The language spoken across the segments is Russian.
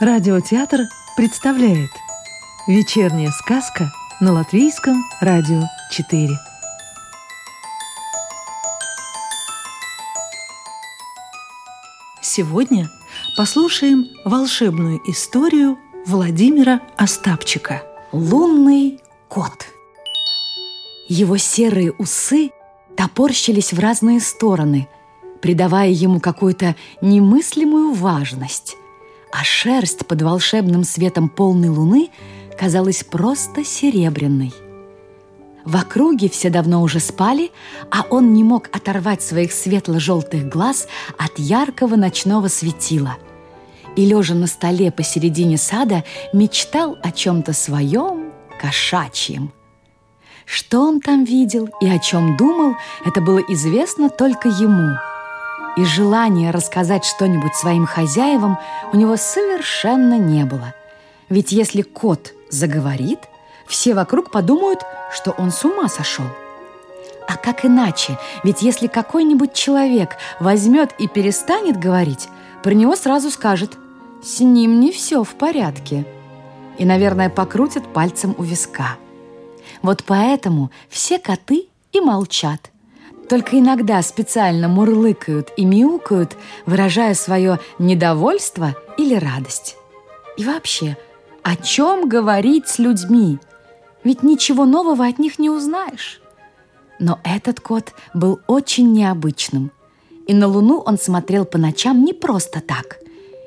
Радиотеатр представляет Вечерняя сказка на Латвийском радио 4 Сегодня послушаем волшебную историю Владимира Остапчика Лунный кот Его серые усы топорщились в разные стороны, придавая ему какую-то немыслимую важность – а шерсть под волшебным светом полной луны казалась просто серебряной. В округе все давно уже спали, а он не мог оторвать своих светло-желтых глаз от яркого ночного светила. И, лежа на столе посередине сада, мечтал о чем-то своем кошачьем. Что он там видел и о чем думал, это было известно только ему – и желания рассказать что-нибудь своим хозяевам у него совершенно не было. Ведь если кот заговорит, все вокруг подумают, что он с ума сошел. А как иначе? Ведь если какой-нибудь человек возьмет и перестанет говорить, про него сразу скажет «С ним не все в порядке». И, наверное, покрутит пальцем у виска. Вот поэтому все коты и молчат – только иногда специально мурлыкают и мяукают, выражая свое недовольство или радость. И вообще, о чем говорить с людьми? Ведь ничего нового от них не узнаешь. Но этот кот был очень необычным. И на Луну он смотрел по ночам не просто так.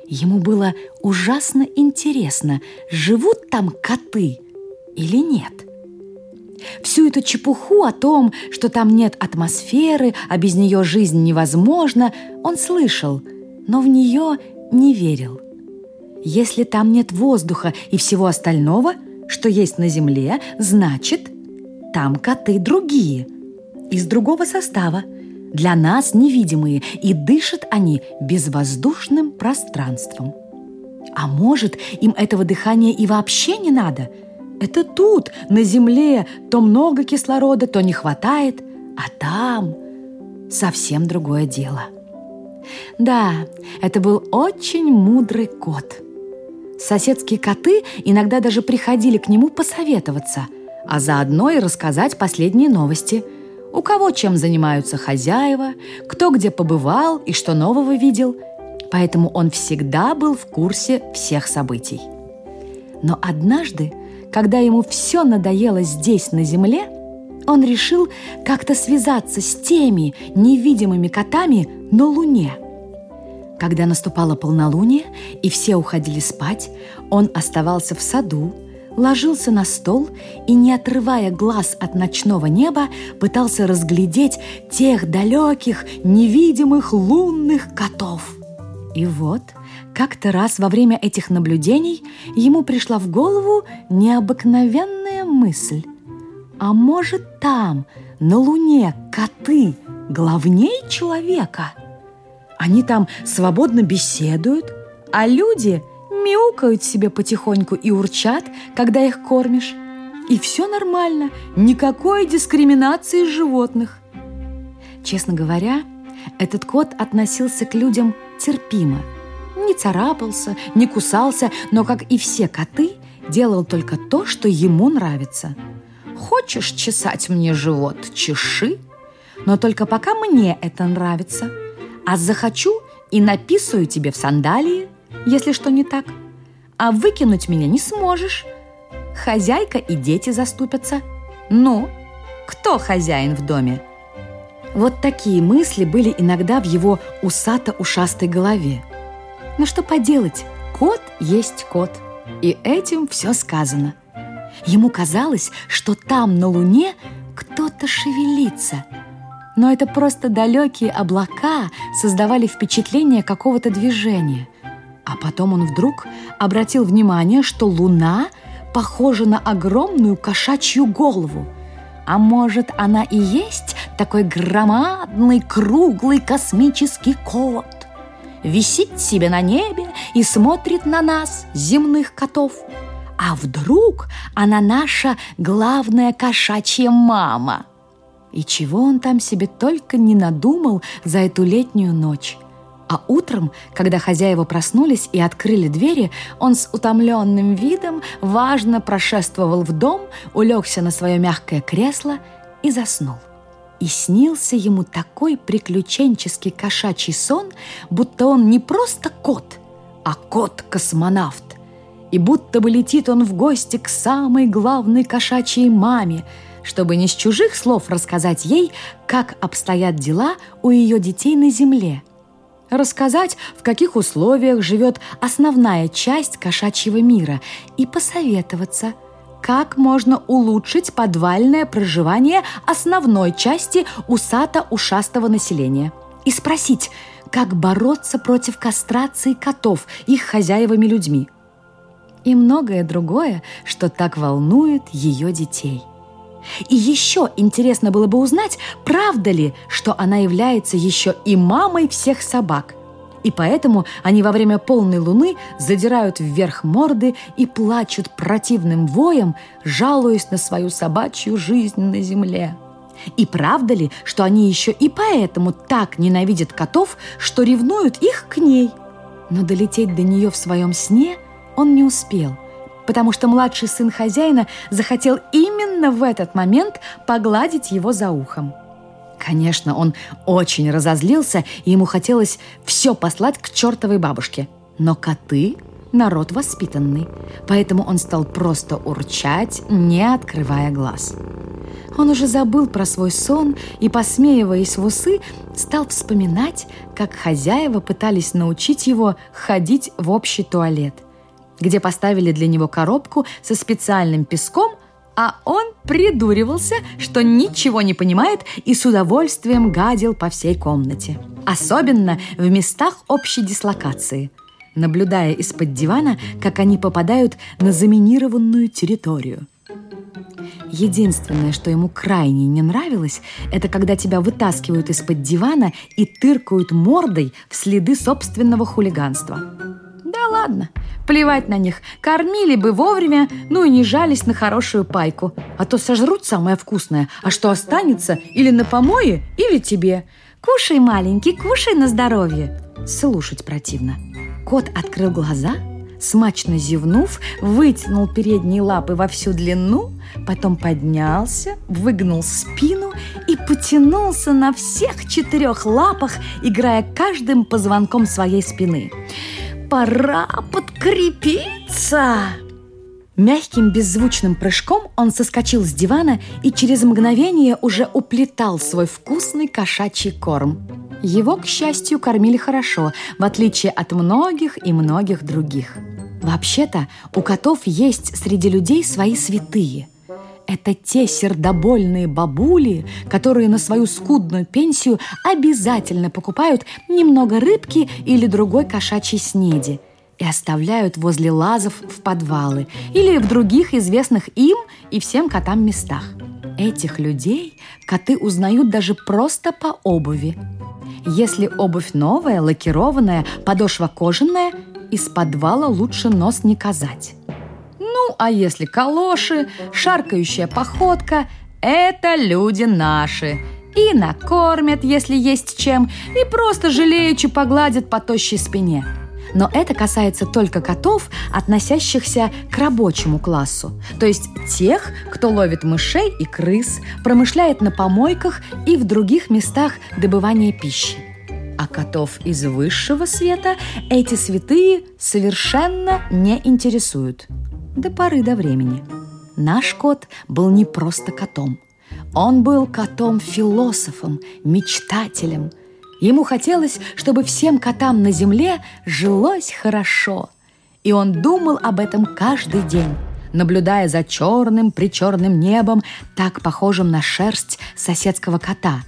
Ему было ужасно интересно, живут там коты или нет – Всю эту чепуху о том, что там нет атмосферы, а без нее жизнь невозможна, он слышал, но в нее не верил. Если там нет воздуха и всего остального, что есть на Земле, значит, там коты другие, из другого состава, для нас невидимые, и дышат они безвоздушным пространством. А может, им этого дыхания и вообще не надо – это тут, на Земле, то много кислорода, то не хватает, а там совсем другое дело. Да, это был очень мудрый кот. Соседские коты иногда даже приходили к нему посоветоваться, а заодно и рассказать последние новости. У кого чем занимаются хозяева, кто где побывал и что нового видел. Поэтому он всегда был в курсе всех событий. Но однажды когда ему все надоело здесь, на земле, он решил как-то связаться с теми невидимыми котами на Луне. Когда наступало полнолуние и все уходили спать, он оставался в саду, ложился на стол и, не отрывая глаз от ночного неба, пытался разглядеть тех далеких, невидимых лунных котов. И вот – как-то раз во время этих наблюдений ему пришла в голову необыкновенная мысль. А может там, на Луне, коты главней человека? Они там свободно беседуют, а люди мяукают себе потихоньку и урчат, когда их кормишь. И все нормально, никакой дискриминации животных. Честно говоря, этот кот относился к людям терпимо – не царапался, не кусался, но, как и все коты, делал только то, что ему нравится. Хочешь чесать мне живот – чеши, но только пока мне это нравится. А захочу и написаю тебе в сандалии, если что не так. А выкинуть меня не сможешь. Хозяйка и дети заступятся. Ну, кто хозяин в доме? Вот такие мысли были иногда в его усато-ушастой голове – но что поделать, кот есть кот. И этим все сказано. Ему казалось, что там, на Луне, кто-то шевелится. Но это просто далекие облака создавали впечатление какого-то движения. А потом он вдруг обратил внимание, что Луна похожа на огромную кошачью голову. А может, она и есть такой громадный, круглый космический кот? Висит себе на небе и смотрит на нас, земных котов. А вдруг она наша главная кошачья мама? И чего он там себе только не надумал за эту летнюю ночь. А утром, когда хозяева проснулись и открыли двери, он с утомленным видом важно прошествовал в дом, улегся на свое мягкое кресло и заснул. И снился ему такой приключенческий кошачий сон, будто он не просто кот, а кот-космонавт. И будто бы летит он в гости к самой главной кошачьей маме, чтобы не с чужих слов рассказать ей, как обстоят дела у ее детей на земле – рассказать, в каких условиях живет основная часть кошачьего мира и посоветоваться, как можно улучшить подвальное проживание основной части усато-ушастого населения. И спросить, как бороться против кастрации котов их хозяевами людьми. И многое другое, что так волнует ее детей – и еще интересно было бы узнать, правда ли, что она является еще и мамой всех собак. И поэтому они во время полной луны задирают вверх морды и плачут противным воем, жалуясь на свою собачью жизнь на земле. И правда ли, что они еще и поэтому так ненавидят котов, что ревнуют их к ней? Но долететь до нее в своем сне он не успел – потому что младший сын хозяина захотел именно в этот момент погладить его за ухом. Конечно, он очень разозлился, и ему хотелось все послать к чертовой бабушке. Но коты – народ воспитанный, поэтому он стал просто урчать, не открывая глаз. Он уже забыл про свой сон и, посмеиваясь в усы, стал вспоминать, как хозяева пытались научить его ходить в общий туалет – где поставили для него коробку со специальным песком, а он придуривался, что ничего не понимает и с удовольствием гадил по всей комнате. Особенно в местах общей дислокации, наблюдая из-под дивана, как они попадают на заминированную территорию. Единственное, что ему крайне не нравилось, это когда тебя вытаскивают из-под дивана и тыркают мордой в следы собственного хулиганства. Ладно, Плевать на них. Кормили бы вовремя, ну и не жались на хорошую пайку. А то сожрут самое вкусное, а что останется или на помое, или тебе. Кушай, маленький, кушай на здоровье. Слушать противно. Кот открыл глаза, смачно зевнув, вытянул передние лапы во всю длину, потом поднялся, выгнул спину и потянулся на всех четырех лапах, играя каждым позвонком своей спины пора подкрепиться!» Мягким беззвучным прыжком он соскочил с дивана и через мгновение уже уплетал свой вкусный кошачий корм. Его, к счастью, кормили хорошо, в отличие от многих и многих других. Вообще-то у котов есть среди людей свои святые – это те сердобольные бабули, которые на свою скудную пенсию обязательно покупают немного рыбки или другой кошачьей снеди и оставляют возле лазов в подвалы или в других известных им и всем котам местах. Этих людей коты узнают даже просто по обуви. Если обувь новая, лакированная, подошва кожаная, из подвала лучше нос не казать. Ну, а если калоши, шаркающая походка – это люди наши. И накормят, если есть чем, и просто жалеючи погладят по тощей спине. Но это касается только котов, относящихся к рабочему классу, то есть тех, кто ловит мышей и крыс, промышляет на помойках и в других местах добывания пищи. А котов из высшего света эти святые совершенно не интересуют до поры до времени. Наш кот был не просто котом. Он был котом-философом, мечтателем. Ему хотелось, чтобы всем котам на земле жилось хорошо. И он думал об этом каждый день, наблюдая за черным-причерным небом, так похожим на шерсть соседского кота,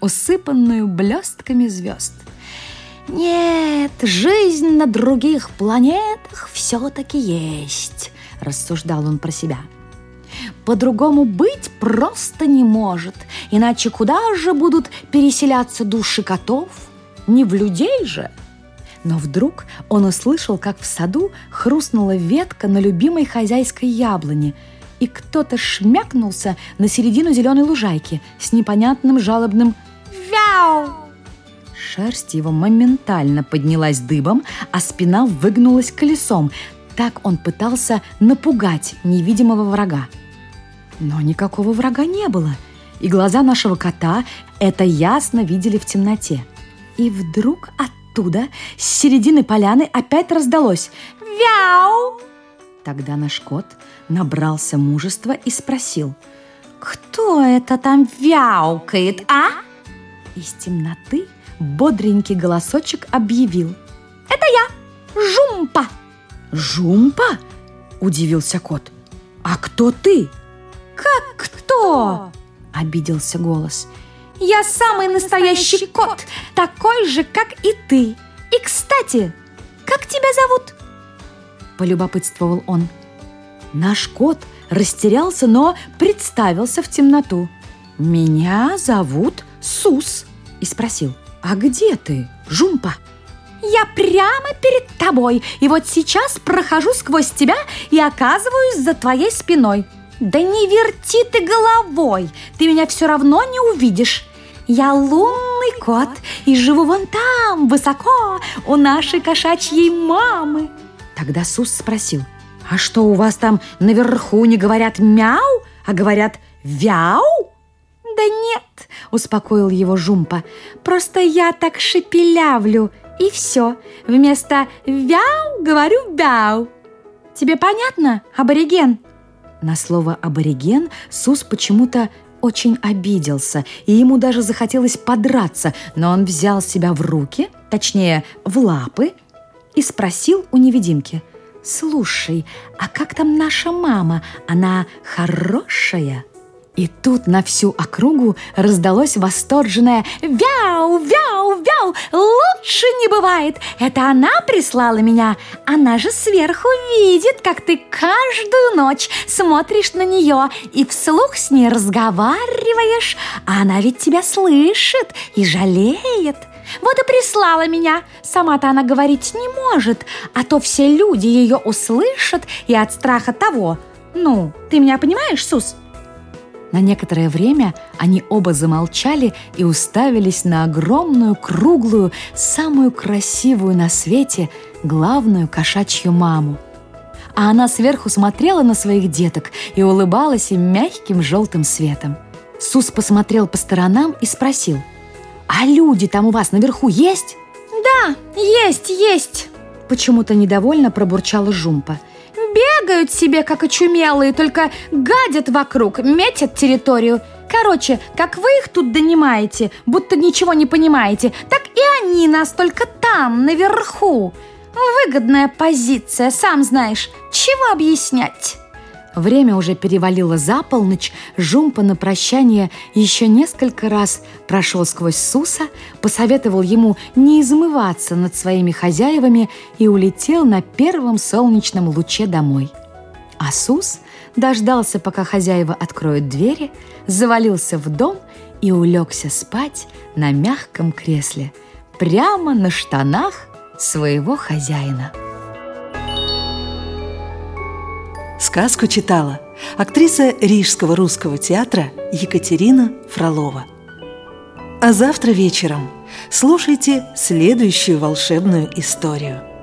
усыпанную блестками звезд – «Нет, жизнь на других планетах все-таки есть», – рассуждал он про себя. «По-другому быть просто не может, иначе куда же будут переселяться души котов? Не в людей же!» Но вдруг он услышал, как в саду хрустнула ветка на любимой хозяйской яблоне, и кто-то шмякнулся на середину зеленой лужайки с непонятным жалобным «Вяу!» Шерсть его моментально поднялась дыбом, а спина выгнулась колесом. Так он пытался напугать невидимого врага. Но никакого врага не было, и глаза нашего кота это ясно видели в темноте. И вдруг оттуда, с середины поляны, опять раздалось «Вяу!». Тогда наш кот набрался мужества и спросил «Кто это там вяукает, а?» Из темноты бодренький голосочек объявил «Это я, Жумпа!» «Жумпа?» – удивился кот. «А кто ты?» «Как кто?» – обиделся голос. «Я самый настоящий кот, такой же, как и ты. И, кстати, как тебя зовут?» Полюбопытствовал он. Наш кот растерялся, но представился в темноту. «Меня зовут Сус» и спросил, «А где ты, Жумпа?» Я прямо перед тобой, и вот сейчас прохожу сквозь тебя и оказываюсь за твоей спиной. Да не верти ты головой, ты меня все равно не увидишь. Я лунный кот и живу вон там, высоко, у нашей кошачьей мамы. Тогда Сус спросил, а что у вас там наверху не говорят мяу, а говорят вяу? Да нет, успокоил его Жумпа, просто я так шепелявлю, и все. Вместо «вяу» говорю «бяу». Тебе понятно, абориген?» На слово «абориген» Сус почему-то очень обиделся, и ему даже захотелось подраться, но он взял себя в руки, точнее, в лапы, и спросил у невидимки, «Слушай, а как там наша мама? Она хорошая?» И тут на всю округу раздалось восторженное «Вяу, вяу, вяу! Лучше не бывает! Это она прислала меня! Она же сверху видит, как ты каждую ночь смотришь на нее и вслух с ней разговариваешь, а она ведь тебя слышит и жалеет!» Вот и прислала меня. Сама-то она говорить не может, а то все люди ее услышат и от страха того. Ну, ты меня понимаешь, Сус?» На некоторое время они оба замолчали и уставились на огромную, круглую, самую красивую на свете главную кошачью маму. А она сверху смотрела на своих деток и улыбалась им мягким желтым светом. Сус посмотрел по сторонам и спросил, «А люди там у вас наверху есть?» «Да, есть, есть!» Почему-то недовольно пробурчала Жумпа – Бегают себе, как очумелые, только гадят вокруг, метят территорию. Короче, как вы их тут донимаете, будто ничего не понимаете, так и они нас только там, наверху. Выгодная позиция, сам знаешь. Чего объяснять? Время уже перевалило за полночь, Жумпа на прощание еще несколько раз прошел сквозь Суса, посоветовал ему не измываться над своими хозяевами и улетел на первом солнечном луче домой. А Сус дождался, пока хозяева откроют двери, завалился в дом и улегся спать на мягком кресле, прямо на штанах своего хозяина. Сказку читала актриса Рижского русского театра Екатерина Фролова. А завтра вечером слушайте следующую волшебную историю –